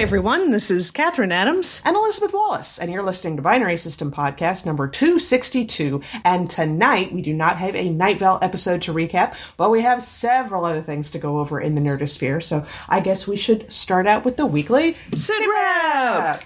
everyone. This is Kathryn Adams. and Elizabeth Wallace, and you're listening to Binary System Podcast number 262. And tonight, we do not have a Night Vale episode to recap, but we have several other things to go over in the Nerdosphere. So I guess we should start out with the weekly Rep!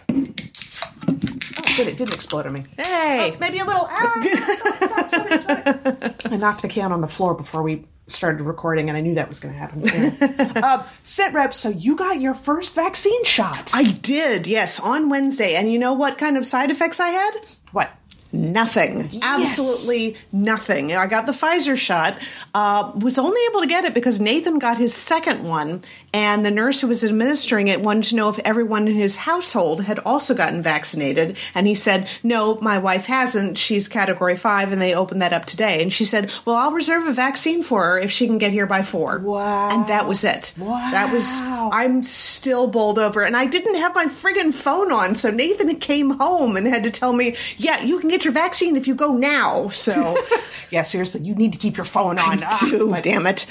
Oh, good, it didn't explode on me. Hey. Oh, maybe a little. Ah. I knocked the can on the floor before we started recording, and I knew that was going to happen. Um, sit rep. So you got your first vaccine shot. I did, yes, on Wednesday. And you know what kind of side effects I had? what? Nothing. Absolutely nothing. I got the Pfizer shot. Uh, was only able to get it because Nathan got his second one, and the nurse who was administering it wanted to know if everyone in his household had also gotten vaccinated. And he said, No, my wife hasn't. She's category five, and they opened that up today. And she said, Well, I'll reserve a vaccine for her if she can get here by four. Wow. And that was it. That was, Wow. I'm still bowled over. And I didn't have my friggin' phone on, so Nathan came home and had to tell me, Yeah, you can get your vaccine if you go now. So, Yeah, seriously, you need to keep your phone on. Ah, do, but- damn it.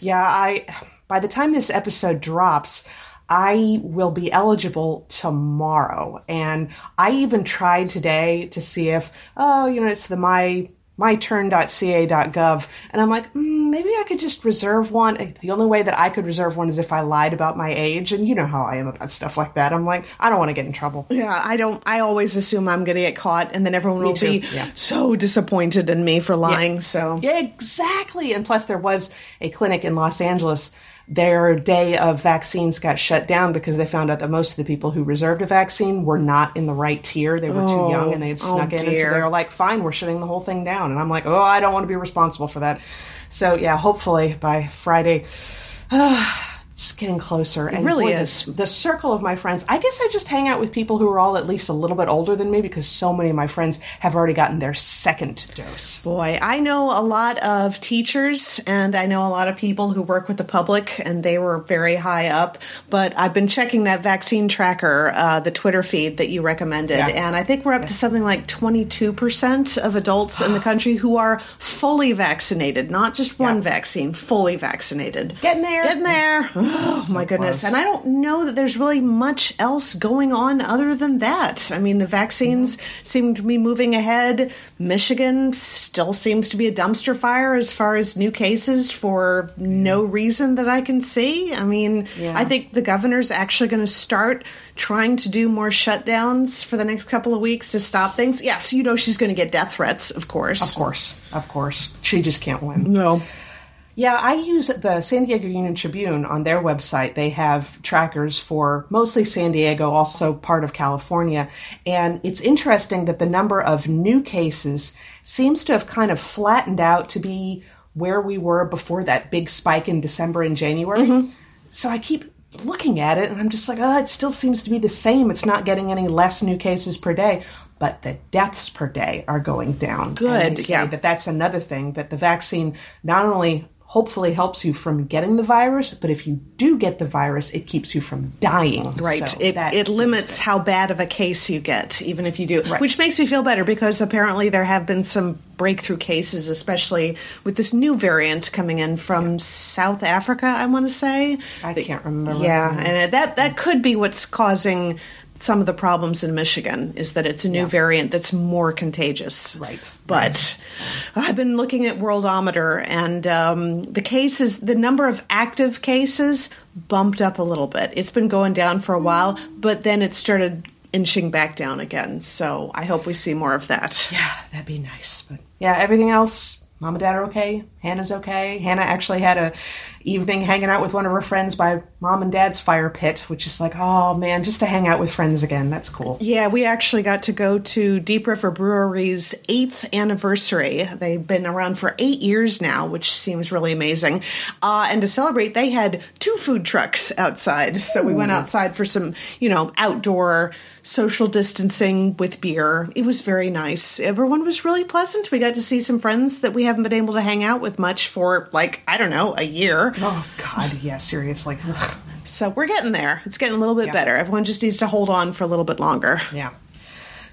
Yeah, I. By the time this episode drops, I will be eligible tomorrow, and I even tried today to see if oh, you know, it's the my myturn.ca.gov and i'm like mm, maybe i could just reserve one eh, the only way that i could reserve one is if i lied about my age and you know how i am about stuff like that i'm like i don't want to get in trouble Yeah, I don't, I always assume I'm going to get caught and then everyone will be yeah. so disappointed in me for lying. So, Yeah, exactly. And plus, there was a clinic in Los Angeles. Their day of vaccines got shut down because they found out that most of the people who reserved a vaccine were not in the right tier. They were too young oh, and they had oh snuck in. And so they were like, fine, we're shutting the whole thing down. And I'm like, oh, I don't want to be responsible for that. So, yeah, hopefully by Friday. It's getting closer. It and really boy, is. The, circle of my friends. I guess I just hang out with people who are all at least a little bit older than me because so many of my friends have already gotten their second dose. Boy, I know a lot of teachers and I know a lot of people who work with the public, and they were very high up. But I've been checking that vaccine tracker, uh, the Twitter feed that you recommended, Yeah. and I think we're up to something like 22% of adults in the country who are fully vaccinated, not just one Yeah. vaccine, fully vaccinated. Getting there. Getting there. Oh, my goodness. close. And I don't know that there's really much else going on other than that. I mean, the vaccines seem to be moving ahead. Michigan still seems to be a dumpster fire as far as new cases for no reason that I can see. I mean, Yeah. I think the governor's actually going to start trying to do more shutdowns for the next couple of weeks to stop things. Yes, you know she's going to get death threats, of course. Of course, of course. She just can't win. No. Yeah, I use the San Diego Union Tribune on their website. They have trackers for mostly San Diego, also part of California. And it's interesting that the number of new cases seems to have kind of flattened out to be where we were before that big spike in December and January. Mm-hmm. So I keep looking at it and I'm just like, oh, it still seems to be the same. It's not getting any less new cases per day. But the deaths per day are going down. Good, And they say yeah. that that's another thing that the vaccine not only hopefully helps you from getting the virus, but if you do get the virus, it keeps you from dying. Right. So it it limits how bad of a case you get, even if you do. Right. Which makes me feel better because apparently there have been some breakthrough cases, especially with this new variant coming in from South Africa, I want to say. I can't remember. Yeah, and that that could be what's causing some of the problems in Michigan is that it's a new variant that's more contagious. Right, But I've been looking at Worldometer and um, the cases, the number of active cases bumped up a little bit. It's been going down for a while, but then it started inching back down again. So I hope we see more of that. Yeah, that'd be nice. But yeah, everything else, mom and dad are okay. Hannah's okay. Hannah actually had a evening hanging out with one of her friends by mom and dad's fire pit, which is like, oh man, just to hang out with friends again. That's cool. Yeah, we actually got to go to Deep River Brewery's eighth anniversary. They've been around for eight years now, which seems really amazing. Uh, and to celebrate, they had two food trucks outside. So we went outside for some, you know, outdoor social distancing with beer. It was very nice. Everyone was really pleasant. We got to see some friends that we haven't been able to hang out with much for, like, I don't know, a year. Oh God, yeah, seriously. So we're getting there. It's getting a little bit better. Everyone just needs to hold on for a little bit longer. Yeah.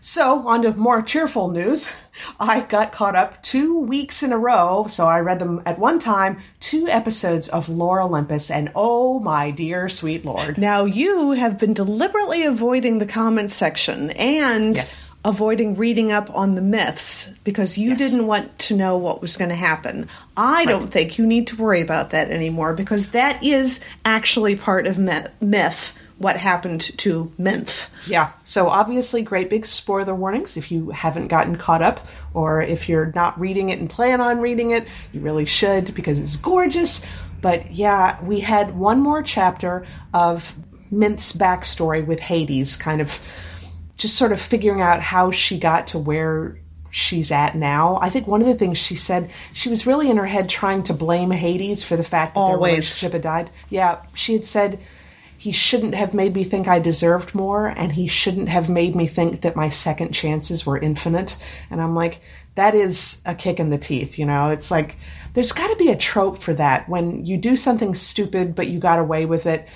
So, on to more cheerful news. I got caught up two weeks in a row, so I read them at one time, two episodes of Lore Olympus, and oh my dear sweet lord. Now, you have been deliberately avoiding the comment section and Yes. avoiding reading up on the myths because you Yes. didn't want to know what was going to happen. I don't think you need to worry about that anymore because that is actually part of myth. What happened to Minthe. Yeah, so obviously, great big spoiler warnings if you haven't gotten caught up, or if you're not reading it and plan on reading it, you really should because it's gorgeous. But yeah, we had one more chapter of Minthe's backstory with Hades, kind of just sort of figuring out how she got to where she's at now. I think one of the things she said, she was really in her head trying to blame Hades for the fact that their Always. relationship had died. Yeah, she had said he shouldn't have made me think I deserved more, and he shouldn't have made me think that my second chances were infinite. And I'm like, that is a kick in the teeth, you know? It's like, there's got to be a trope for that when you do something stupid, but you got away with it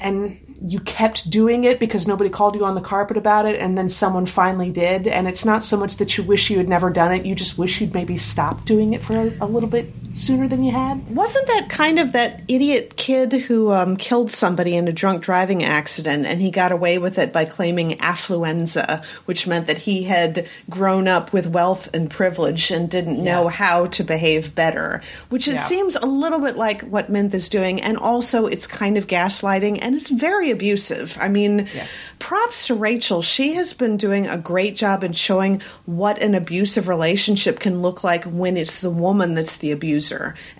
and you kept doing it because nobody called you on the carpet about it and then someone finally did and it's not so much that you wish you had never done it you just wish you'd maybe stopped doing it for a, a little bit sooner than you had Wasn't that kind of that idiot kid who um, killed somebody in a drunk driving accident and he got away with it by claiming affluenza, which meant that he had grown up with wealth and privilege and didn't know how to behave better? Which Yeah. seems a little bit like what Minthe is doing, and also it's kind of gaslighting and it's very abusive. I mean, Yeah. props to Rachel. She has been doing a great job in showing what an abusive relationship can look like when it's the woman that's the abuser.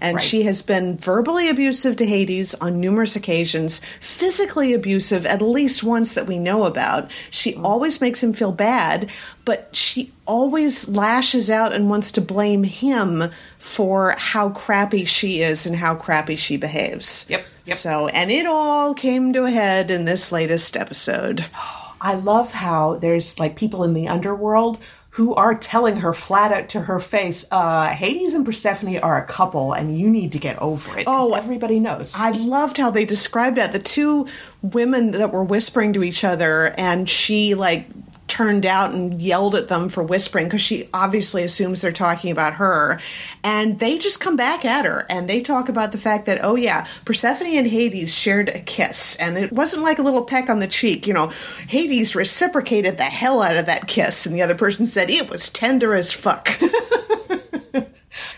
And Right. she has been verbally abusive to Hades on numerous occasions, physically abusive at least once that we know about. She mm. always makes him feel bad, but she always lashes out and wants to blame him for how crappy she is and how crappy she behaves. Yep, yep. So, and it all came to a head in this latest episode. i love how there's like people in the underworld who are telling her flat out to her face uh hades and persephone are a couple and you need to get over it. Oh, everybody knows I loved how they described that. The two women that were whispering to each other, and she like turned out and yelled at them for whispering because she obviously assumes they're talking about her. And they just come back at her and they talk about the fact that, oh, yeah, Persephone and Hades shared a kiss. And it wasn't like a little peck on the cheek. You know, Hades reciprocated the hell out of that kiss. And the other person said it was tender as fuck.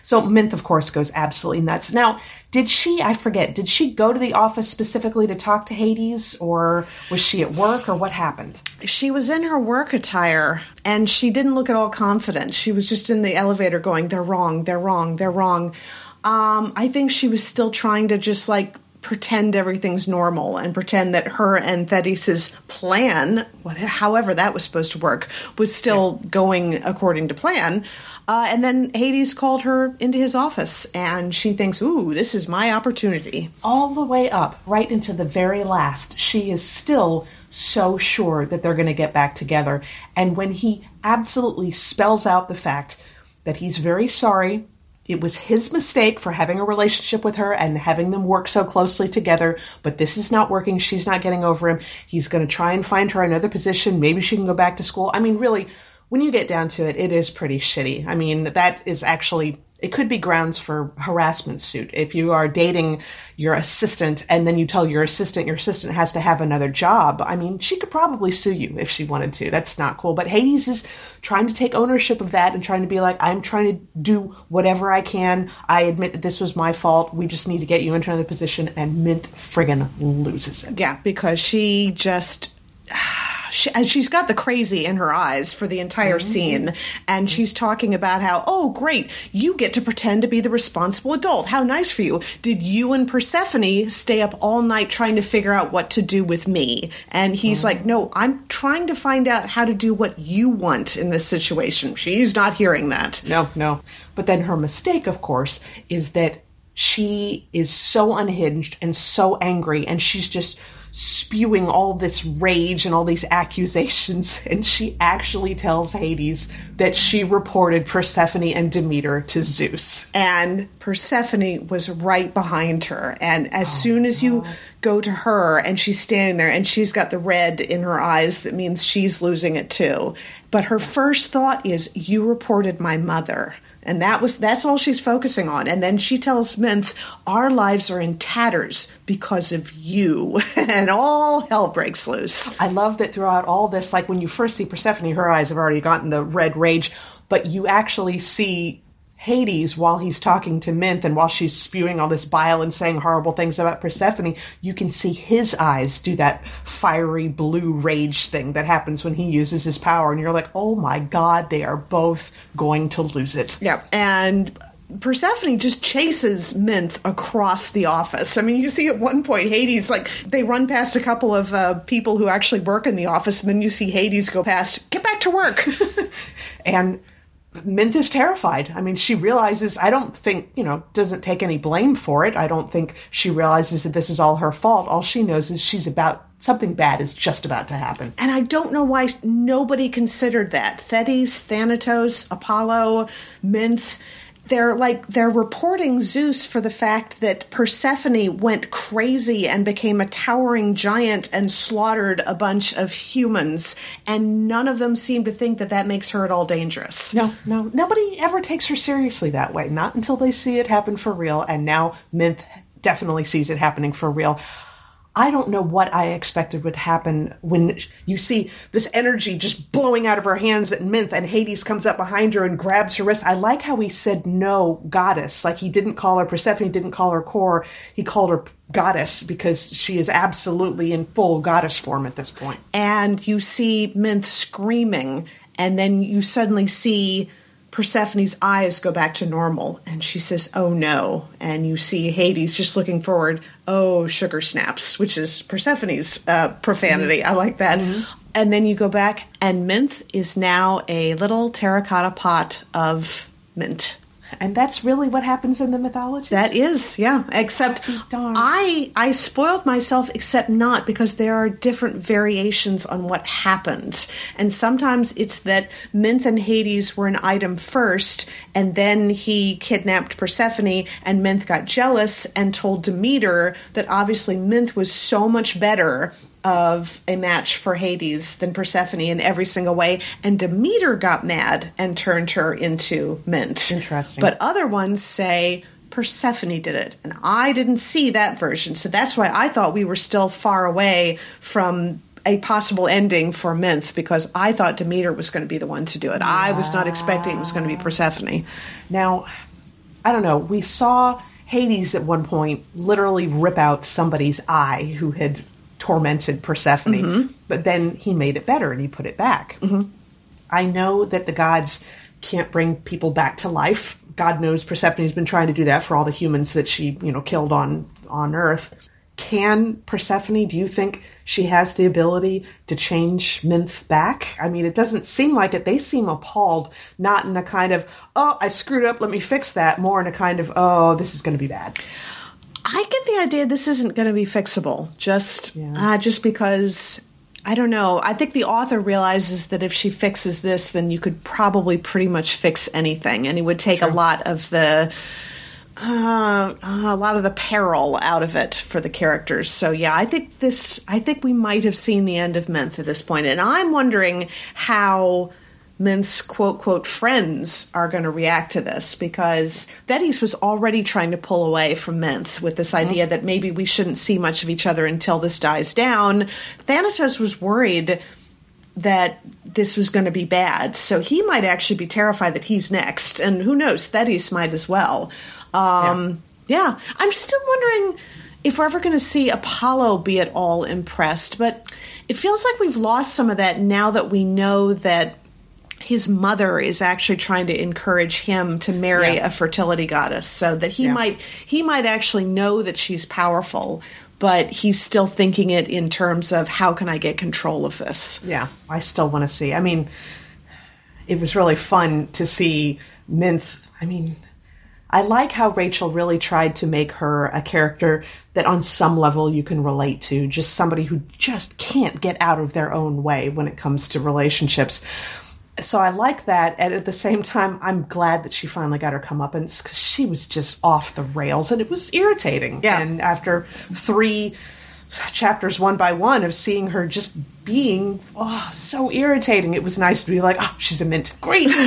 So Mint, of course, goes absolutely nuts. Now, did she, I forget, did she go to the office specifically to talk to Hades, or was she at work, or what happened? She was in her work attire and she didn't look at all confident. She was just in the elevator going, they're wrong, they're wrong, they're wrong. Um, I think she was still trying to just like pretend everything's normal and pretend that her and Thetis's plan, what, however that was supposed to work, was still going according to plan. Uh, and then Hades called her into his office and she thinks, ooh, this is my opportunity. All the way up, right into the very last, she is still so sure that they're going to get back together. And when he absolutely spells out the fact that he's very sorry, it was his mistake for having a relationship with her and having them work so closely together, but this is not working. She's not getting over him. He's going to try and find her another position. Maybe she can go back to school. I mean, really, when you get down to it, it is pretty shitty. I mean, that is actually it could be grounds for harassment suit. If you are dating your assistant and then you tell your assistant your assistant has to have another job i mean she could probably sue you if she wanted to. That's not cool. But hades is trying to take ownership of that and trying to be like i'm trying to do whatever i can. I admit that this was my fault. We just need to get you into another position and mint friggin loses it. Yeah, because she just. She, and she's got the crazy in her eyes for the entire mm. scene. And she's talking about how, oh, great, you get to pretend to be the responsible adult. How nice for you. Did you and Persephone stay up all night trying to figure out what to do with me? And he's mm. like, no, I'm trying to find out how to do what you want in this situation. She's not hearing that. No, no. But then her mistake, of course, is that she is so unhinged and so angry, and she's just spewing all this rage and all these accusations. And she actually tells Hades that she reported Persephone and Demeter to Zeus. And Persephone was right behind her. And as oh, soon as you go to her and she's standing there and she's got the red in her eyes, that means she's losing it too. But her first thought is, You reported my mother and that was that's all she's focusing on. And then she tells Minthe our lives are in tatters because of you. And all hell breaks loose. I love that throughout all this like when you first see persephone her eyes have already gotten the red rage but you actually see Hades while he's talking to Minthe and while she's spewing all this bile and saying horrible things about Persephone, you can see his eyes do that fiery blue rage thing that happens when he uses his power. And you're like, oh my God, they are both going to lose it. Yeah. And Persephone just chases Minthe across the office. I mean, you see at one point Hades, like, they run past a couple of uh, people who actually work in the office, and then you see Hades go past, get back to work. and Minthe is terrified. I mean, she realizes, I don't think, you know, doesn't take any blame for it. I don't think she realizes that this is all her fault. All she knows is she's about, something bad is just about to happen. And I don't know why nobody considered that. Thetis, Thanatos, Apollo, Minthe they're like they're reporting Zeus for the fact that Persephone went crazy and became a towering giant and slaughtered a bunch of humans, and none of them seem to think that that makes her at all dangerous. No, no, nobody ever takes her seriously that way. Not until they see it happen for real, and now Minthe definitely sees it happening for real. I don't know what I expected would happen when you see this energy just blowing out of her hands at Minthe and Hades comes up behind her and grabs her wrist. I like how he said no goddess. Like he didn't call her Persephone, he didn't call her Kore, he called her goddess because she is absolutely in full goddess form at this point. And you see Minthe screaming and then you suddenly see Persephone's eyes go back to normal and she says, Oh no. And you see Hades just looking forward, Oh, sugar snaps, which is Persephone's uh, profanity. Mm-hmm. I like that. Mm-hmm. And then you go back, and Minthe is now a little terracotta pot of mint. And that's really what happens in the mythology. That is, yeah. Except I I spoiled myself except not because there are different variations on what happens. And sometimes it's that Minthe and Hades were an item first and then he kidnapped Persephone and Minthe got jealous and told Demeter that obviously Minthe was so much better of a match for Hades than Persephone in every single way, and Demeter got mad and turned her into Mint. Interesting. But other ones say Persephone did it, and I didn't see that version, so that's why I thought we were still far away from a possible ending for Minthe because I thought Demeter was going to be the one to do it. I was not expecting it was going to be Persephone. Now, I don't know. We saw Hades at one point literally rip out somebody's eye who had tormented Persephone, mm-hmm. but then he made it better and he put it back. Mm-hmm. I know that the gods can't bring people back to life. God knows Persephone's been trying to do that for all the humans that she, you know, killed on on Earth. Can Persephone, do you think she has the ability to change Minthe back? I mean, it doesn't seem like it. They seem appalled, not in a kind of, oh, I screwed up, let me fix that, more in a kind of, oh, this is going to be bad. I get the idea this isn't going to be fixable, just yeah. uh, just because I don't know. I think the author realizes that if she fixes this, then you could probably pretty much fix anything, and it would take a lot of the uh, a lot of the peril out of it for the characters. So yeah, I think this. I think we might have seen the end of Minthe at this point, and I'm wondering how Minthe's quote quote friends are going to react to this because Thetis was already trying to pull away from Minthe with this idea mm-hmm. that maybe we shouldn't see much of each other until this dies down. Thanatos was worried that this was going to be bad, so he might actually be terrified that he's next, and who knows, Thetis might as well. Um, yeah. yeah, I'm still wondering if we're ever going to see Apollo be at all impressed, but it feels like we've lost some of that now that we know that his mother is actually trying to encourage him to marry yeah. a fertility goddess so that he yeah. might he might actually know that she's powerful but he's still thinking it in terms of how can I get control of this. Yeah, I still want to see. I mean, it was really fun to see Minthe. I mean, I like how Rachel really tried to make her a character that on some level you can relate to, just somebody who just can't get out of their own way when it comes to relationships. So I like that, and at the same time, I'm glad that she finally got her comeuppance because she was just off the rails, and it was irritating. Yeah. And after three chapters, one by one, of seeing her just being oh, so irritating, it was nice to be like, oh, she's a mint. Great.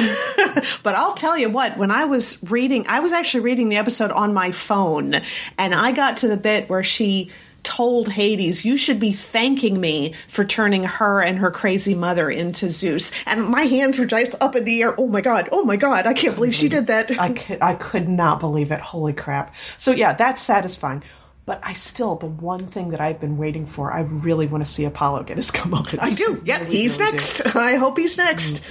But I'll tell you what, when I was reading, I was actually reading the episode on my phone, and I got to the bit where she told Hades, You should be thanking me for turning her and her crazy mother into Zeus. And my hands were just up in the air. Oh my God, oh my God, I can't believe she did that. I could, I could not believe it. Holy crap. So, yeah, that's satisfying. But I still, the one thing that I've been waiting for, I really want to see Apollo get his comeuppance. I do. Yeah, Really, he's really do. next. I hope he's next.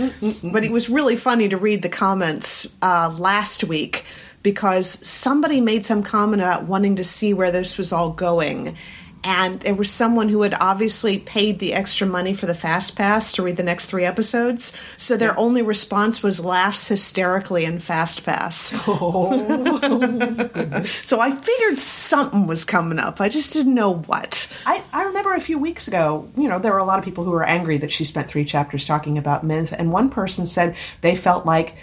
But it was really funny to read the comments uh, last week because somebody made some comment about wanting to see where this was all going. And there was someone who had obviously paid the extra money for the fast pass to read the next three episodes. So their only response was laughs hysterically in fast pass. Oh, so I figured something was coming up. I just didn't know what. I, I remember a few weeks ago, you know, there were a lot of people who were angry that she spent three chapters talking about Myth. and one person said they felt like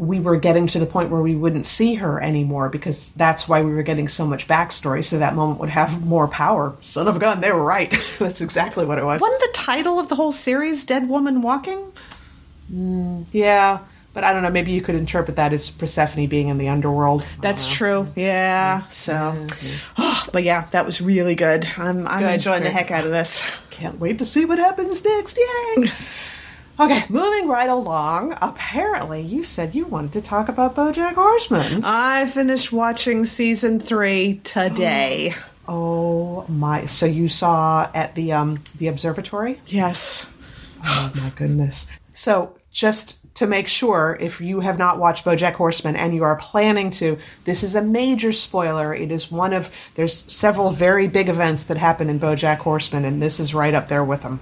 we were getting to the point where we wouldn't see her anymore because that's why we were getting so much backstory, so that moment would have more power. Son of a gun, they were right. that's exactly what it was. Wasn't the title of the whole series Dead Woman Walking? Hmm, yeah, but I don't know. Maybe you could interpret that as Persephone being in the underworld. That's uh-huh. true. Yeah. So, oh, but yeah, that was really good. I'm, I'm Good, enjoying the heck out of this. Can't wait to see what happens next. Yay! okay, moving right along. Apparently, you said you wanted to talk about BoJack Horseman. I finished watching season three today. Oh my! So you saw at the um the observatory? yes. Oh my goodness! So just to make sure, if you have not watched BoJack Horseman and you are planning to, this is a major spoiler. It is one of there's several very big events that happen in BoJack Horseman, and this is right up there with them.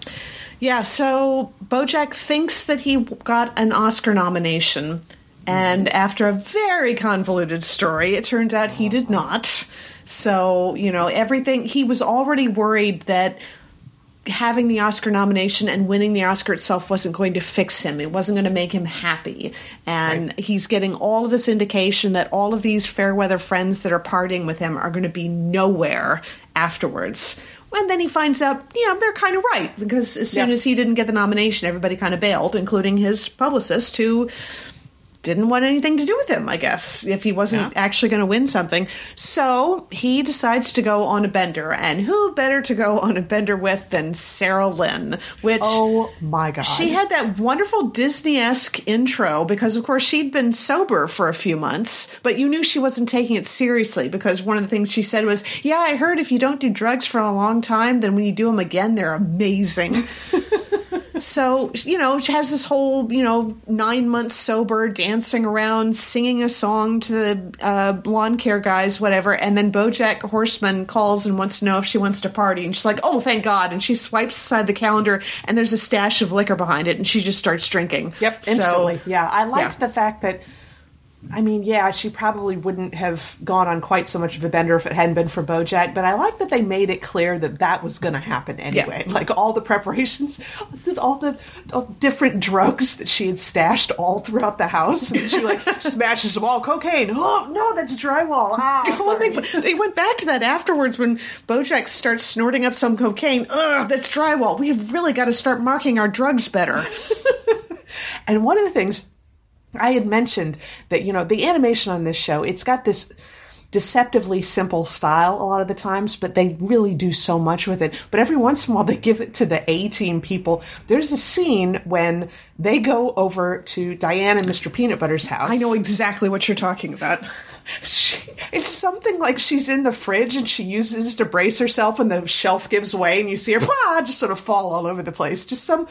Yeah. So Bojack thinks that he got an Oscar nomination, and mm-hmm. after a very convoluted story, it turns out he did not. So you know everything. He was already worried that having the Oscar nomination and winning the Oscar itself wasn't going to fix him. It wasn't going to make him happy. And he's getting all of this indication that all of these fair weather friends that are partying with him are going to be nowhere afterwards. And then he finds out, yeah, they're kind of right because as soon Yeah. as he didn't get the nomination, everybody kind of bailed, including his publicist, who didn't want anything to do with him, I guess, if he wasn't Yeah. actually going to win something. So he decides to go on a bender. And who better to go on a bender with than Sarah Lynn? Which. Oh my god! She had that wonderful Disney esque intro because, of course, she'd been sober for a few months, but you knew she wasn't taking it seriously because one of the things she said was, Yeah, I heard if you don't do drugs for a long time, then when you do them again, they're amazing. So, you know, she has this whole, you know, nine months sober, dancing around, singing a song to the uh, lawn care guys, whatever. And then Bojack Horseman calls and wants to know if she wants to party. And she's like, oh, thank God. And she swipes aside the calendar, and there's a stash of liquor behind it, and she just starts drinking. Yep, So- instantly. yeah, I liked yeah. the fact that. I mean, yeah, she probably wouldn't have gone on quite so much of a bender if it hadn't been for BoJack. But I like that they made it clear that that was going to happen anyway. Like all the preparations, all the all different drugs that she had stashed all throughout the house, and she like smashes them all. Cocaine. Oh no, that's drywall. Ah, Well, they, they went back to that afterwards when Bojack starts snorting up some cocaine. Ugh, that's drywall. We have really got to start marking our drugs better. And one of the things I had mentioned that, you know, the animation on this show, it's got this deceptively simple style a lot of the times, but they really do so much with it. But every once in a while, they give it to the A team people. There's a scene when they go over to Diane and Mr. Peanut Butter's house. I know exactly what you're talking about. She, it's something like she's in the fridge and she uses to brace herself, and the shelf gives way, and you see her just sort of fall all over the place. Just some,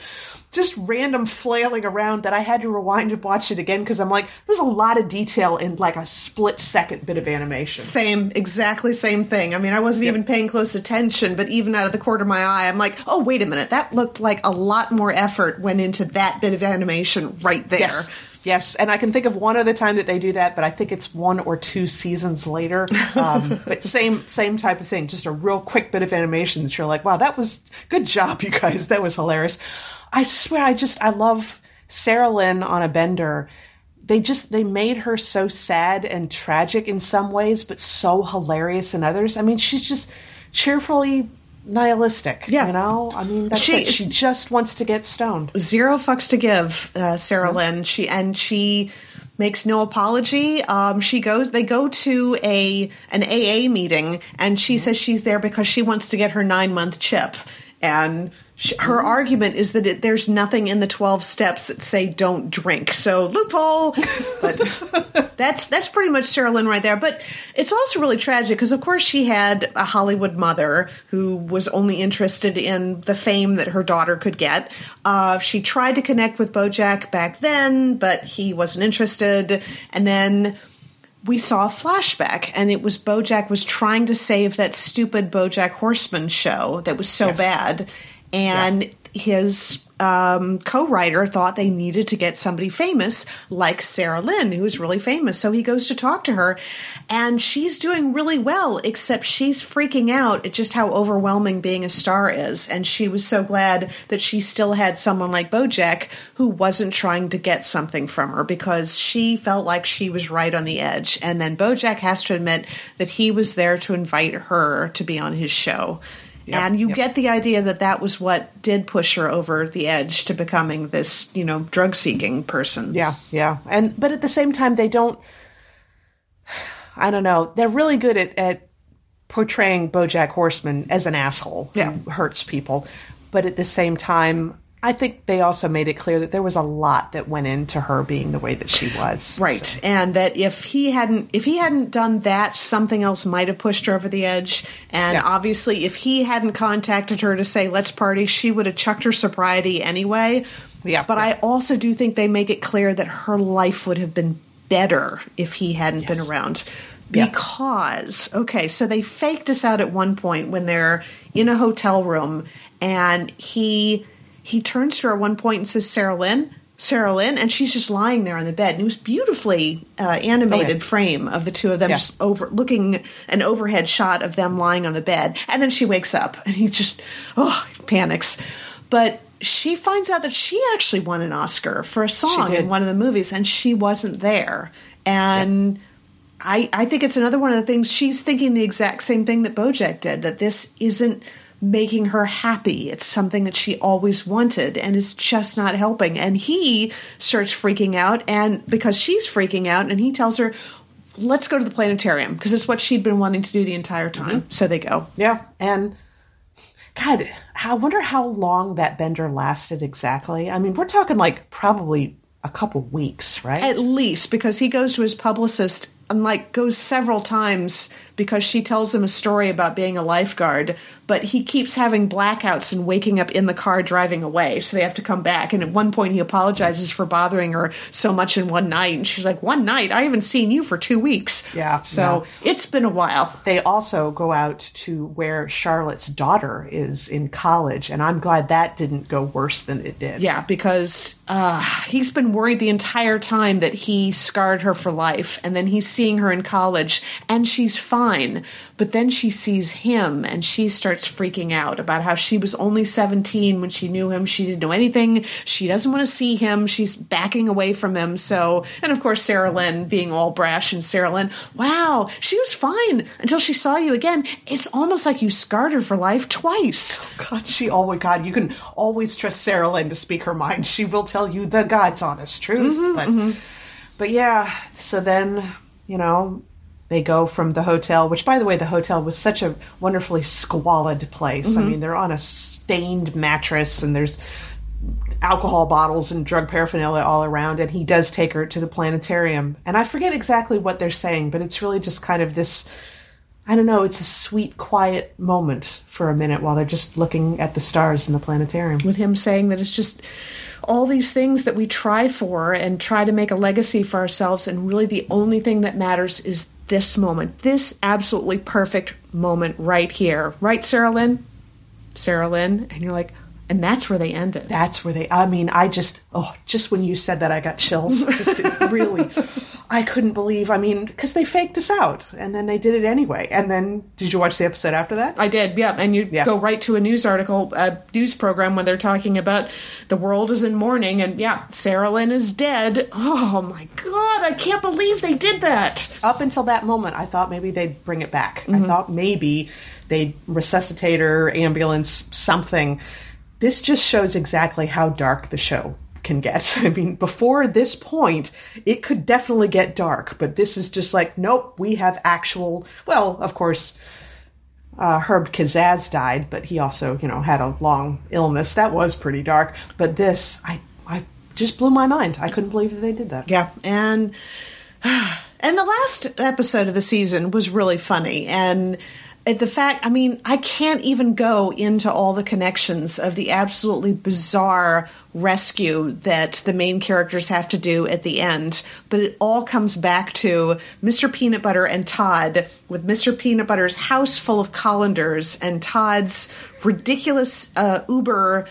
just random flailing around that I had to rewind and watch it again because I'm like, there's a lot of detail in like a split second bit of animation. Same, exactly same thing. I mean, I wasn't even paying close attention, but even out of the corner of my eye, I'm like, oh, wait a minute. That looked like a lot more effort went into that bit of animation right there. Yes. Yes, and I can think of one other time that they do that, but I think it's one or two seasons later. Um, but same same type of thing, just a real quick bit of animation that you're like, wow, that was good job, you guys. That was hilarious. I swear, I just I love Sarah Lynn on a bender. They just they made her so sad and tragic in some ways, but so hilarious in others. I mean, she's just cheerfully nihilistic. Yeah. you know. I mean, that's She- it. She just wants to get stoned. zero fucks to give, uh, Sarah Lynn. She and she makes no apology. Um, she goes. They go to a an AA meeting, and she says she's there because she wants to get her nine month chip. And her argument is that it, there's nothing in the twelve steps that say don't drink. So loophole. But that's that's pretty much Sarah Lynn right there. But it's also really tragic because, of course, she had a Hollywood mother who was only interested in the fame that her daughter could get. Uh, she tried to connect with BoJack back then, but he wasn't interested. And then we saw a flashback, and it was BoJack was trying to save that stupid BoJack Horseman show that was so Yes. bad, and his um, co-writer thought they needed to get somebody famous like Sarah Lynn, who is really famous. So he goes to talk to her, and she's doing really well, except she's freaking out at just how overwhelming being a star is. And she was so glad that she still had someone like BoJack who wasn't trying to get something from her because she felt like she was right on the edge. And then BoJack has to admit that he was there to invite her to be on his show. Yep, and you yep. get the idea that that was what did push her over the edge to becoming this, you know, drug seeking person. Yeah, yeah. And but at the same time they don't I don't know. They're really good at, at portraying Bojack Horseman as an asshole Yeah. who hurts people. But at the same time, I think they also made it clear that there was a lot that went into her being the way that she was. Right. And that if he hadn't if he hadn't done that, something else might have pushed her over the edge. And Yeah. obviously if he hadn't contacted her to say let's party, she would have chucked her sobriety anyway. Yeah. But I also do think they make it clear that her life would have been better if he hadn't been Yes. around. Yeah. Because okay, so they faked us out at one point when they're in a hotel room and he he turns to her at one point and says, Sarah Lynn, Sarah Lynn, and she's just lying there on the bed. And it was beautifully uh, animated Oh, yeah. frame of the two of them Yeah. just over looking an overhead shot of them lying on the bed. And then she wakes up and he just oh panics. But she finds out that she actually won an Oscar for a song in one of the movies, and she wasn't there. And I, I think it's another one of the things she's thinking the exact same thing that Bojack did that this isn't making her happy. It's something that she always wanted and it's just not helping. And he starts freaking out and because she's freaking out and he tells her, let's go to the planetarium because it's what she'd been wanting to do the entire time. Mm-hmm. So they go. Yeah. And God, I wonder how long that bender lasted exactly. I mean, we're talking like probably a couple weeks, right? At least because he goes to his publicist and like goes several times because she tells him a story about being a lifeguard, but he keeps having blackouts and waking up in the car driving away. So they have to come back. And at one point he apologizes for bothering her so much in one night. And she's like, One night? I haven't seen you for two weeks. Yeah, So no. it's been a while. they also go out to where Charlotte's daughter is in college, and I'm glad that didn't go worse than it did. Yeah, because uh, he's been worried the entire time that he scarred her for life, and then he's seeing her in college, and she's fine. But then she sees him, and she starts freaking out about how she was only 17 when she knew him. She didn't know anything. She doesn't want to see him. She's backing away from him. So, and of course, Sarah Lynn being all brash, and Sarah Lynn, wow, she was fine until she saw you again. It's almost like you scarred her for life twice. Oh, God, she oh always, God, you can always trust Sarah Lynn to speak her mind. She will tell you the God's honest truth. Mm-hmm, but, mm-hmm. but yeah, so then, you know, they go from the hotel, which, by the way, the hotel was such a wonderfully squalid place. I mm-hmm. mean, they're on a stained mattress and there's alcohol bottles and drug paraphernalia all around. And he does take her to the planetarium. And I forget exactly what they're saying, but it's really just kind of this. I don't know, it's a sweet, quiet moment for a minute while they're just looking at the stars in the planetarium. with him saying that it's just all these things that we try for and try to make a legacy for ourselves and really the only thing that matters is this moment this absolutely perfect moment right here right sarah lynn sarah lynn and you're like and that's where they ended. That's where they. I mean, I just oh, just when you said that, I got chills. Just really, I couldn't believe. I mean, because they faked us out, and then they did it anyway. And then, did you watch the episode after that? I did, yeah. And you Yeah. go right to a news article, a news program when they're talking about the world is in mourning, and yeah, Sarah Lynn is dead. Oh my god, I can't believe they did that. Up until that moment, I thought maybe they'd bring it back. I mm-hmm. thought maybe they'd resuscitate her, ambulance, something. This just shows exactly how dark the show can get. I mean, before this point, it could definitely get dark, but this is just like, nope, we have actual. Well, of course, uh, Herb Kazaz died, but he also, you know, had a long illness. That was pretty dark. But this, I, I just blew my mind. I couldn't believe that they did that. Yeah, and and the last episode of the season was really funny, and the fact, I mean, I can't even go into all the connections of the absolutely bizarre rescue that the main characters have to do at the end, but it all comes back to Mr. Peanut Butter and Todd with Mr. Peanut Butter's house full of colanders and Todd's ridiculous uh, Uber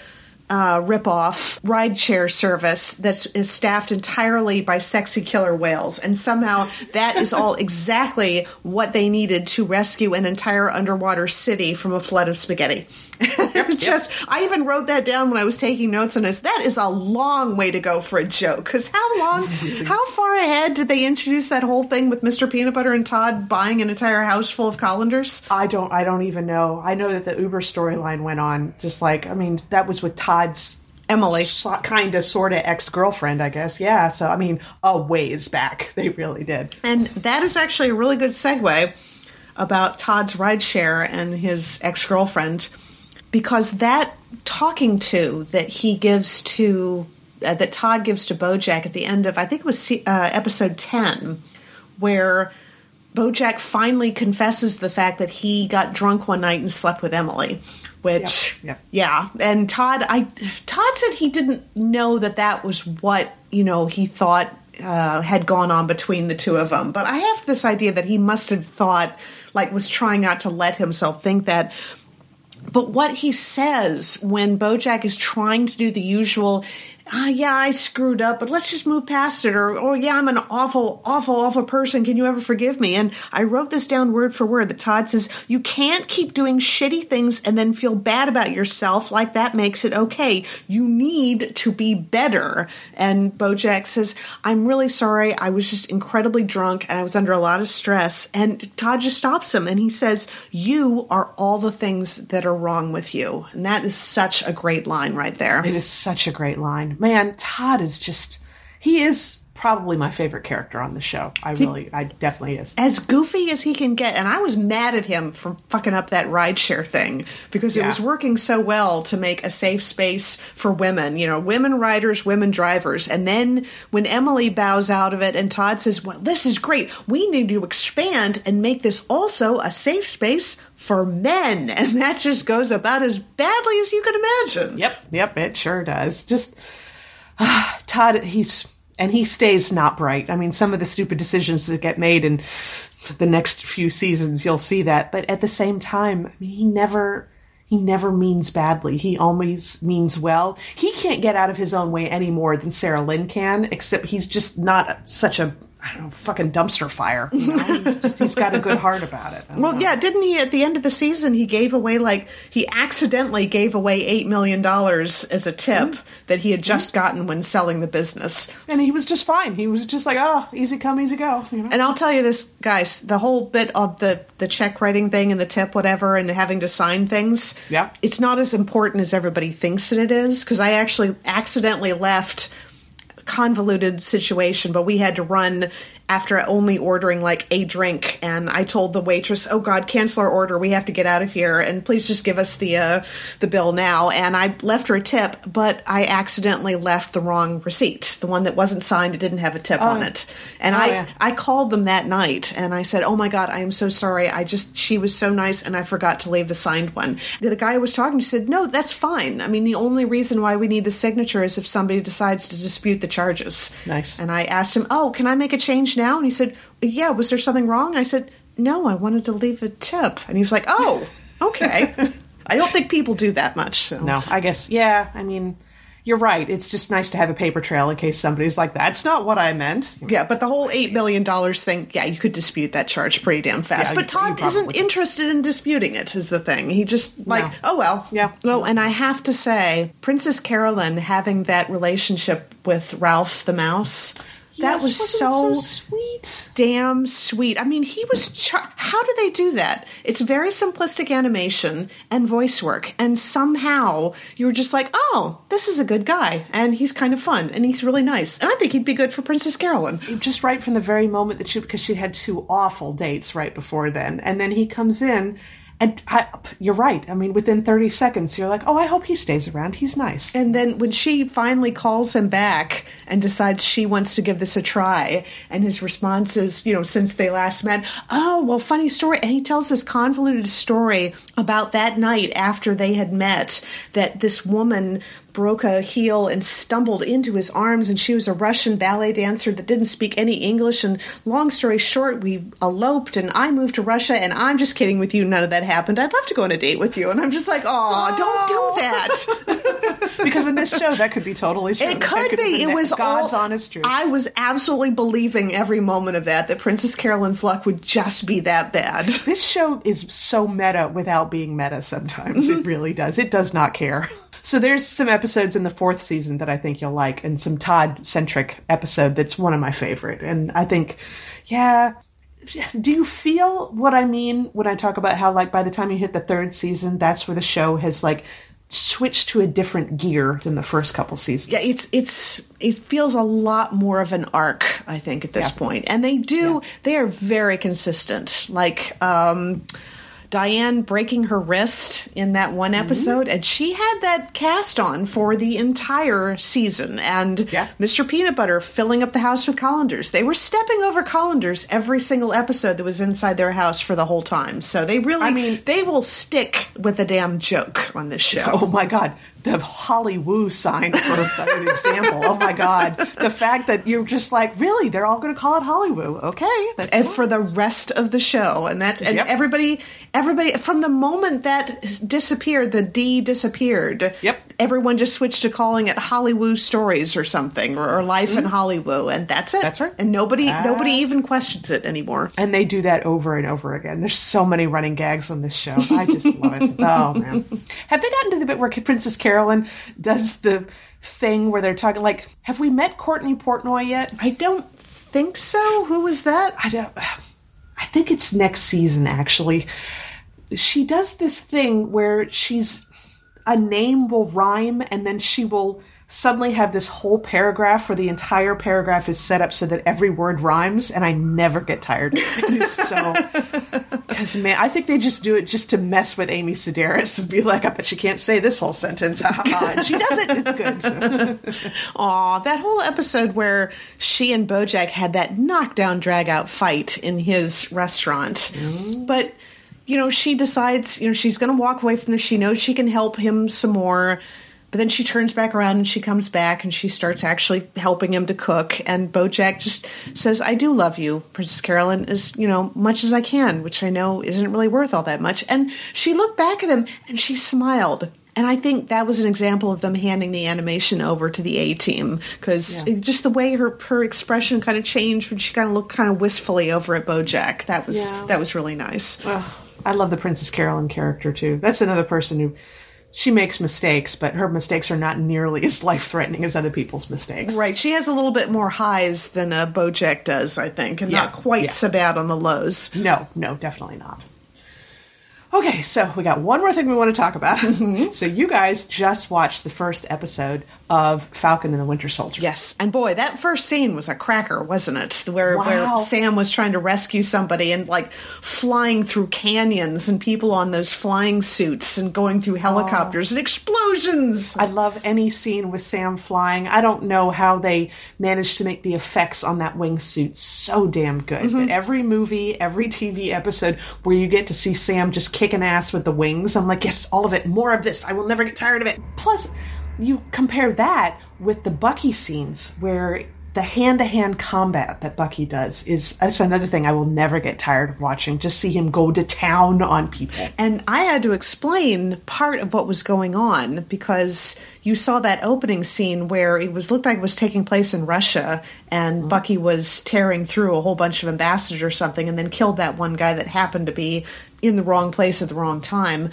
uh, ripoff rideshare service that is staffed entirely by sexy killer whales, and somehow that is all exactly what they needed to rescue an entire underwater city from a flood of spaghetti. Just, I even wrote that down when I was taking notes on this. That is a long way to go for a joke. Because how long, how far ahead did they introduce that whole thing with Mr. Peanut Butter and Todd buying an entire house full of colanders? I don't I don't even know. I know that the Uber storyline went on just like I mean that was with Todd's Emily. kind of sort of ex-girlfriend, I guess. Yeah, so I mean, a ways back. They really did. And that is actually a really good segue about Todd's rideshare and his ex girlfriend, because that talking to that he gives to, uh, that Todd gives to Bojack at the end of, I think it was uh, episode 10, where Bojack finally confesses the fact that he got drunk one night and slept with Emily. Which, Yep, yep. yeah, and Todd, I Todd said he didn't know that that was what you know he thought uh, had gone on between the two of them. But I have this idea that he must have thought, like, was trying not to let himself think that. But what he says when Bojack is trying to do the usual, ah, yeah, I screwed up, but let's just move past it, or, oh, yeah, I'm an awful, awful, awful person. Can you ever forgive me? And I wrote this down word for word that Todd says, you can't keep doing shitty things and then feel bad about yourself like that makes it okay. You need to be better. And Bojack says, I'm really sorry. I was just incredibly drunk and I was under a lot of stress. And Todd just stops him and he says, You are all the things that are wrong with you. And that is such a great line right there. It is such a great line. Man, Todd is just he is probably my favorite character on the show. I really I definitely is. as goofy as he can get. And I was mad at him for fucking up that rideshare thing because it was working so well to make a safe space for women, you know, women riders, women drivers. And then when Emily bows out of it and Todd says, Well, this is great. We need to expand and make this also a safe space for men. And that just goes about as badly as you can imagine. Yep, yep, it sure does. Just Todd, he's and he stays not bright. I mean, some of the stupid decisions that get made in the next few seasons, you'll see that. But at the same time, I mean, he never he never means badly. He always means well. He can't get out of his own way any more than Sarah Lynn can, except he's just not such a I don't know, fucking dumpster fire. You know? he's, just, he's got a good heart about it. Well, know. yeah, didn't he at the end of the season he gave away like he accidentally gave away 8 million dollars as a tip hmm. that he had hmm. just gotten when selling the business. and he was just fine. He was just like, oh, easy come, easy go. You know? And I'll tell you this, guys, the whole bit of the the check writing thing and the tip whatever and having to sign things. Yeah. It's not as important as everybody thinks that it is because I actually accidentally left convoluted situation, but we had to run after only ordering like a drink and I told the waitress, "Oh god, cancel our order. We have to get out of here and please just give us the uh the bill now." And I left her a tip, but I accidentally left the wrong receipt. The one that wasn't signed, it didn't have a tip on it. And Oh, I yeah. I called them that night and I said, "Oh my god, I am so sorry. I just she was so nice and I forgot to leave the signed one." The guy I was talking to said, "No, that's fine. I mean, the only reason why we need the signature is if somebody decides to dispute the charges." Nice. And I asked him, "Oh, can I make a change now?" And he said, "Yeah, was there something wrong?" And I said, "No, I wanted to leave a tip." And he was like, "Oh, okay." I don't think people do that much. So. No, I guess, yeah, I mean, you're right. It's just nice to have a paper trail in case somebody's like, that's not what I meant. Yeah, but the whole $8 million thing, yeah, you could dispute that charge pretty damn fast. Yeah, but Todd isn't probably- interested in disputing it, is the thing. He just, like, No. oh well. Yeah. Well, and I have to say, Princess Carolyn having that relationship with Ralph the Mouse, that Yes, was wasn't so sweet. damn sweet. I mean, he was. Char- How do they do that? It's very simplistic animation and voice work, and somehow you're just like, "Oh, this is a good guy, and he's kind of fun, and he's really nice, and I think he'd be good for Princess Carolyn." Just right from the very moment that she, because she had two awful dates right before then. And then he comes in, and I, you're right. I mean, within 30 seconds, you're like, oh, I hope he stays around. He's nice. And then when she finally calls him back and decides she wants to give this a try, and his response is, you know, since they last met, oh, well, funny story. And he tells this convoluted story about that night after they had met that this woman broke a heel and stumbled into his arms and she was a Russian ballet dancer that didn't speak any English and long story short we eloped and I moved to Russia and I'm just kidding with you none of that happened I'd love to go on a date with you and I'm just like oh don't do that because in this show, that could be totally true. It That could be. It was God's all, honest truth. I was absolutely believing every moment of that that Princess Carolyn's luck would just be that bad. this show is so meta without being meta sometimes. Mm-hmm. It really does. It does not care. So there's some episodes in the fourth season that I think you'll like, and some Todd centric episode that's one of my favorite. And I think, yeah. Do you feel what I mean when I talk about how, like, by the time you hit the third season, that's where the show has like switched to a different gear than the first couple seasons? Yeah, it's it's it feels a lot more of an arc, I think, at this Yeah. point. And they do Yeah. they are very consistent. Like um Diane breaking her wrist in that one Mm-hmm. episode, and she had that cast on for the entire season. And Yeah. Mr. Peanut Butter filling up the house with colanders. They were stepping over colanders every single episode that was inside their house for the whole time. So they really, I mean- they will stick with a damn joke on this show. Oh my God. The Hollywoo sign for an example. Oh my God. The fact that you're just like, really, they're all going to call it Hollywoo. Okay. That's and for the rest of the show and that's and Yep. everybody everybody from the moment that disappeared the d disappeared Yep. Everyone just switched to calling it hollywood stories or something or, or life in hollywood and that's it Mm-hmm. That's right. and nobody Ah. nobody even questions it anymore and they do that over and over again. There's so many running gags on this show. I just love it. Oh man. Have they gotten to the bit where Princess Carolyn does the thing where they're talking like, have we met Courtney Portnoy yet? i don't think so who was that I don't. I think it's next season actually. She does this thing where she's a name will rhyme and then she will suddenly have this whole paragraph where the entire paragraph is set up so that every word rhymes and I never get tired. of it. It is so because man, I think they just do it just to mess with Amy Sedaris and be like, I bet she can't say this whole sentence. She does it. It's good. So- Aw, that whole episode where she and Bojack had that knockdown drag out fight in his restaurant. Mm-hmm. But, you know, she decides, you know, she's going to walk away from this. She knows she can help him some more. But then she turns back around and she comes back and she starts actually helping him to cook. And Bojack just says, I do love you, Princess Carolyn, as, you know, much as I can, which I know isn't really worth all that much. And she looked back at him and she smiled. And I think that was an example of them handing the animation over to the A team because Yeah. just the way her her expression kind of changed when she kind of looked kind of wistfully over at BoJack. That was Yeah. that was really nice. Ugh, I love the Princess Carolyn character too. That's another person who she makes mistakes, but her mistakes are not nearly as life threatening as other people's mistakes. Right, she has a little bit more highs than uh, BoJack does, I think, and Yeah, not quite yeah. so bad on the lows. No, no, definitely not. Okay, so we got one more thing we want to talk about. so you guys just watched the first episode of Falcon and the Winter Soldier. Yes, and boy, that first scene was a cracker, wasn't it? Where where Sam was trying to rescue somebody and like flying through canyons and people on those flying suits and going through helicopters and explosions. I love any scene with Sam flying. I don't know how they managed to make the effects on that wingsuit so damn good. Mm-hmm. But every movie, every TV episode where you get to see Sam just kicking ass with the wings, I'm like, yes, all of it, more of this. I will never get tired of it. Plus, you compare that with the Bucky scenes where the hand to hand combat that Bucky does is that's another thing I will never get tired of watching. Just see him go to town on people. And I had to explain part of what was going on because you saw that opening scene where it was looked like it was taking place in Russia and mm-hmm. Bucky was tearing through a whole bunch of ambassadors or something and then killed that one guy that happened to be in the wrong place at the wrong time.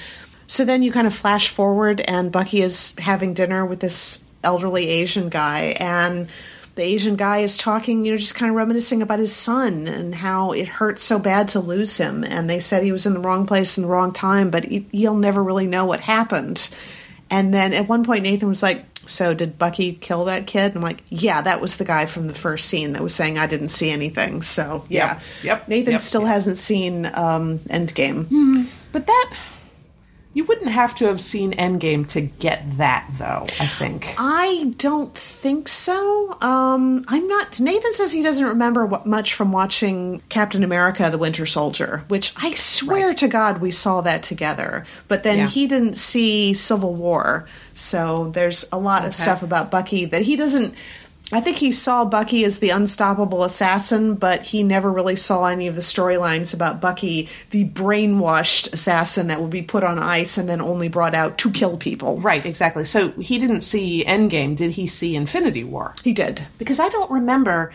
So then you kind of flash forward and Bucky is having dinner with this elderly Asian guy and the Asian guy is talking, you know, just kind of reminiscing about his son and how it hurt so bad to lose him. And they said he was in the wrong place in the wrong time, but he'll never really know what happened. And then at one point, Nathan was like, So did Bucky kill that kid? And I'm like, Yeah, that was the guy from the first scene that was saying I didn't see anything. So, yeah. Yep. yep Nathan yep, still yep. hasn't seen um, Endgame. Mm-hmm. But that you wouldn't have to have seen Endgame to get that, though, I think. I don't think so. Um, I'm not. Nathan says he doesn't remember what, much from watching Captain America the Winter Soldier, which I swear right. to God we saw that together. But then yeah. he didn't see Civil War. So there's a lot okay. of stuff about Bucky that he doesn't I think he saw Bucky as the unstoppable assassin, but he never really saw any of the storylines about Bucky, the brainwashed assassin that would be put on ice and then only brought out to kill people. Right, exactly. So he didn't see Endgame. Did he see Infinity War? He did. Because I don't remember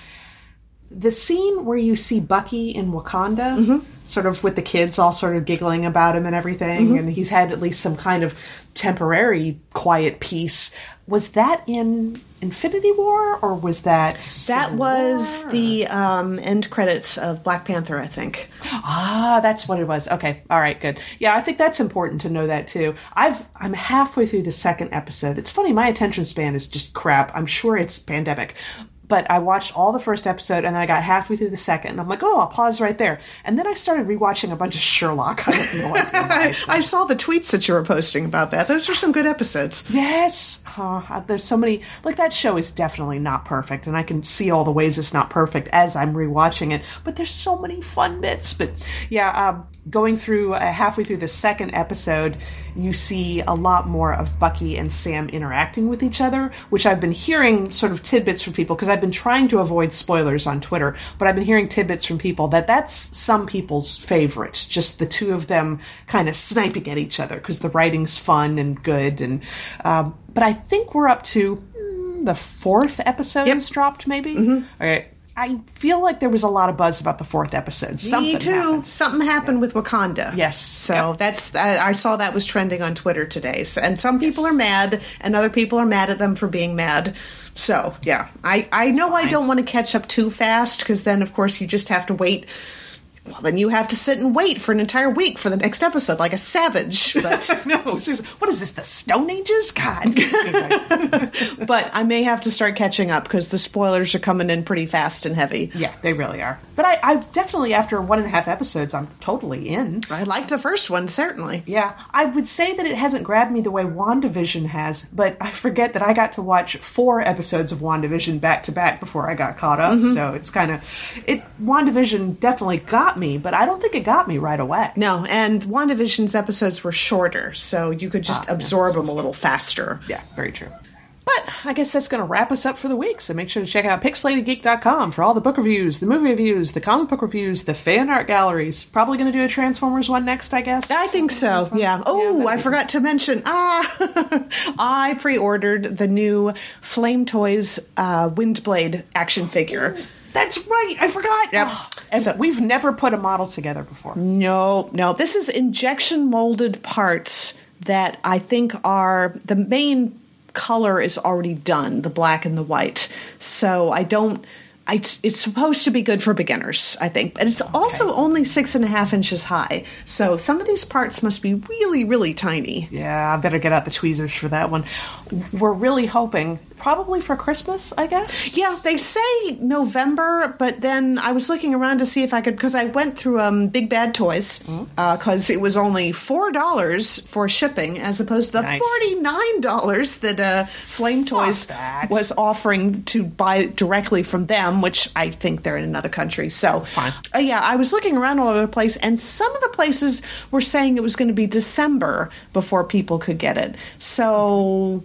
the scene where you see Bucky in Wakanda, mm-hmm. Sort of with the kids all sort of giggling about him and everything, mm-hmm. and he's had at least some kind of temporary quiet peace. Was that in Infinity War, or was that that was War? the um, end credits of Black Panther? I think. Ah, that's what it was. Okay, all right, good. Yeah, I think that's important to know that too. I've I'm halfway through the second episode. It's funny, my attention span is just crap. I'm sure it's pandemic, but I watched all the first episode and then I got halfway through the second and I'm like, oh, I'll pause right there. And then I started rewatching a bunch of Sherlock. I have no idea. I saw the tweets that you were posting about that. Those were some good episodes. Yes. Uh, there's so many, like that show is definitely not perfect and I can see all the ways it's not perfect as I'm rewatching it, but there's so many fun bits. But yeah, um, going through uh, halfway through the second episode, you see a lot more of Bucky and Sam interacting with each other, which I've been hearing sort of tidbits from people because I've been trying to avoid spoilers on Twitter, but I've been hearing tidbits from people that that's some people's favorite, just the two of them kind of sniping at each other because the writing's fun and good. And um, but I think we're up to mm, the fourth episode yep. has dropped, maybe. Mm-hmm. Okay. I feel like there was a lot of buzz about the fourth episode. Something Me too. Happened. Something happened yeah. with Wakanda. Yes. So yep. that's I, I, saw that was trending on Twitter today. So, and some people yes. are mad, and other people are mad at them for being mad. So yeah, I I know Fine. I don't want to catch up too fast because then of course you just have to wait well, then you have to sit and wait for an entire week for the next episode, like a savage. But no, seriously, what is this? The Stone Ages? God. but I may have to start catching up because the spoilers are coming in pretty fast and heavy. Yeah, they really are. But I, I definitely, after one and a half episodes, I'm totally in. I liked the first one certainly. Yeah, I would say that it hasn't grabbed me the way WandaVision has, but I forget that I got to watch four episodes of WandaVision back to back before I got caught up. Mm-hmm. So it's kind of it. WandaVision definitely got me, but I don't think it got me right away. No, and WandaVision's episodes were shorter, so you could just ah, absorb yeah, them a little faster. Yeah, very true. But I guess that's going to wrap us up for the week. So make sure to check out pixelatedgeek.com for all the book reviews, the movie reviews, the comic book reviews, the fan art galleries. Probably going to do a Transformers one next, I guess. I think so. Yeah. Oh, yeah, I forgot to mention. Ah, I pre-ordered the new Flame Toys uh, Windblade action figure. That's right. I forgot. Yep. Ah, and so, we've never put a model together before. No, no. This is injection molded parts that I think are the main color is already done, the black and the white. So I don't it's, it's supposed to be good for beginners, I think, but it's okay. also only six and a half inches high. So some of these parts must be really, really tiny. Yeah, I better get out the tweezers for that one. We're really hoping, probably for Christmas, I guess. Yeah, they say November, but then I was looking around to see if I could because I went through um, Big Bad Toys because mm-hmm. uh, it was only four dollars for shipping as opposed to the nice. forty nine dollars that uh, Flame Fuck Toys that. was offering to buy directly from them which I think they're in another country. So. Uh, yeah, I was looking around all over the place, and some of the places were saying it was going to be December before people could get it. So,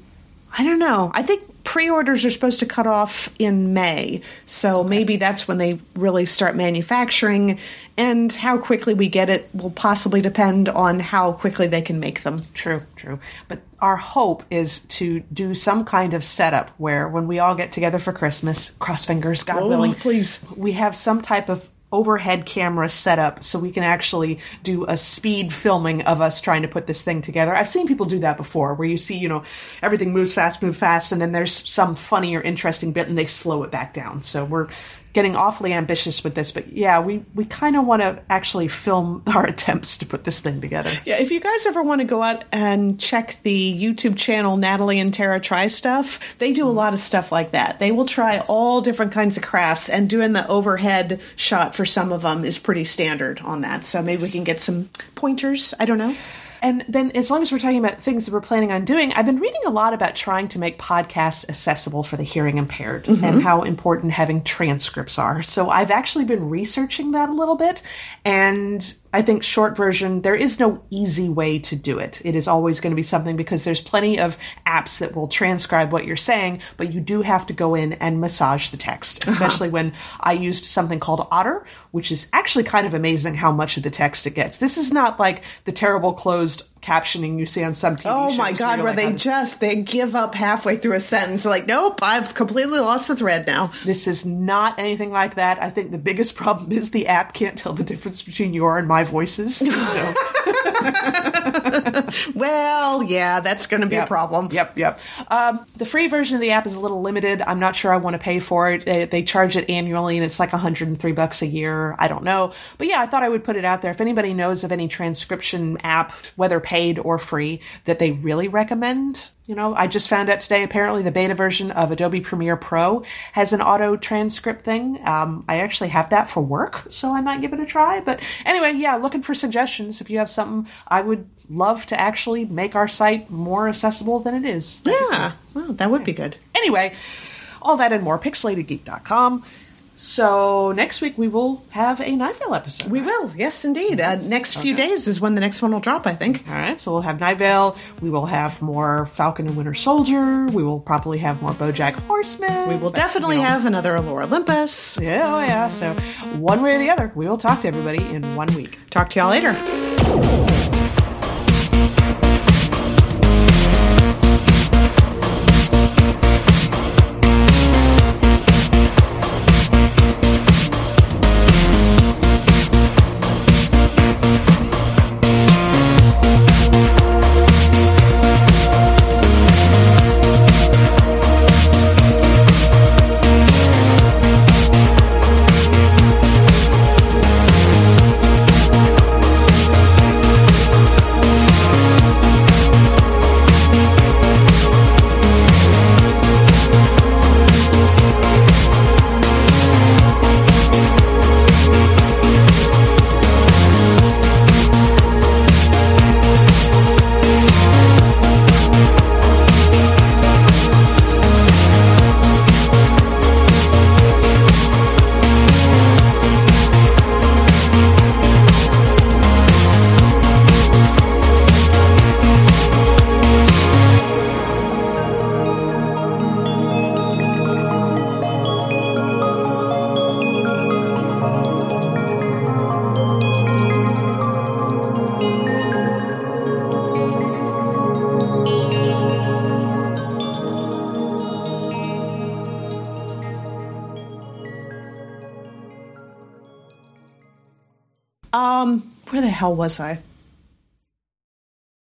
I don't know. I think pre-orders are supposed to cut off in May, so maybe that's when they really start manufacturing. And how quickly we get it will possibly depend on how quickly they can make them. True, true. But our hope is to do some kind of setup where when we all get together for Christmas, cross fingers, God Oh, willing, please. we have some type of overhead camera setup so we can actually do a speed filming of us trying to put this thing together. I've seen people do that before where you see, you know, everything moves fast, move fast, and then there's some funny or interesting bit and they slow it back down. So we're getting awfully ambitious with this, but yeah, we, we kind of want to actually film our attempts to put this thing together. Yeah, if you guys ever want to go out and check the YouTube channel Natalie and Tara Try Stuff, they do a mm. lot of stuff like that. They will try all different kinds of crafts, and doing the overhead shot for some of them is pretty standard on that. So maybe we can get some pointers. I don't know. And then, as long as we're talking about things that we're planning on doing, I've been reading a lot about trying to make podcasts accessible for the hearing impaired and mm-hmm. how important having transcripts are. So, I've actually been researching that a little bit. And I think, short version, there is no easy way to do it. It is always going to be something because there's plenty of apps that will transcribe what you're saying, but you do have to go in and massage the text, uh-huh. especially when I used something called Otter, which is actually kind of amazing how much of the text it gets. This is not like the terrible closed captioning you see on some TV Oh my god, where like, they "I'm- just they give up halfway through a sentence. Like, nope, I've completely lost the thread now. This is not anything like that. I think the biggest problem is the app can't tell the difference between your and my voices. So, Well, yeah, that's going to be a problem. Yep, yep. Um, the free version of the app is a little limited. I'm not sure I want to pay for it. They, they charge it annually, and it's like 103 bucks a year. I don't know, but yeah, I thought I would put it out there. If anybody knows of any transcription app, whether paid or free, that they really recommend, you know, I just found out today. Apparently, the beta version of Adobe Premiere Pro has an auto transcript thing. Um, I actually have that for work, so I might give it a try. But anyway, yeah, looking for suggestions. If you have something, I would love to actually make our site more accessible than it is. Yeah, well, that would be good. Anyway, all that and more, pixelatedgeek.com. So next week we will have a Night Vale episode. We will, yes, indeed. Uh, next few days is when the next one will drop, I think. all right, so we'll have Night Vale. We will have more Falcon and Winter Soldier. We will probably have more BoJack Horseman. We will definitely have another Lore Olympus. Yeah, oh yeah. So one way or the other, we will talk to everybody in one week. Talk to y'all later. Hell was I?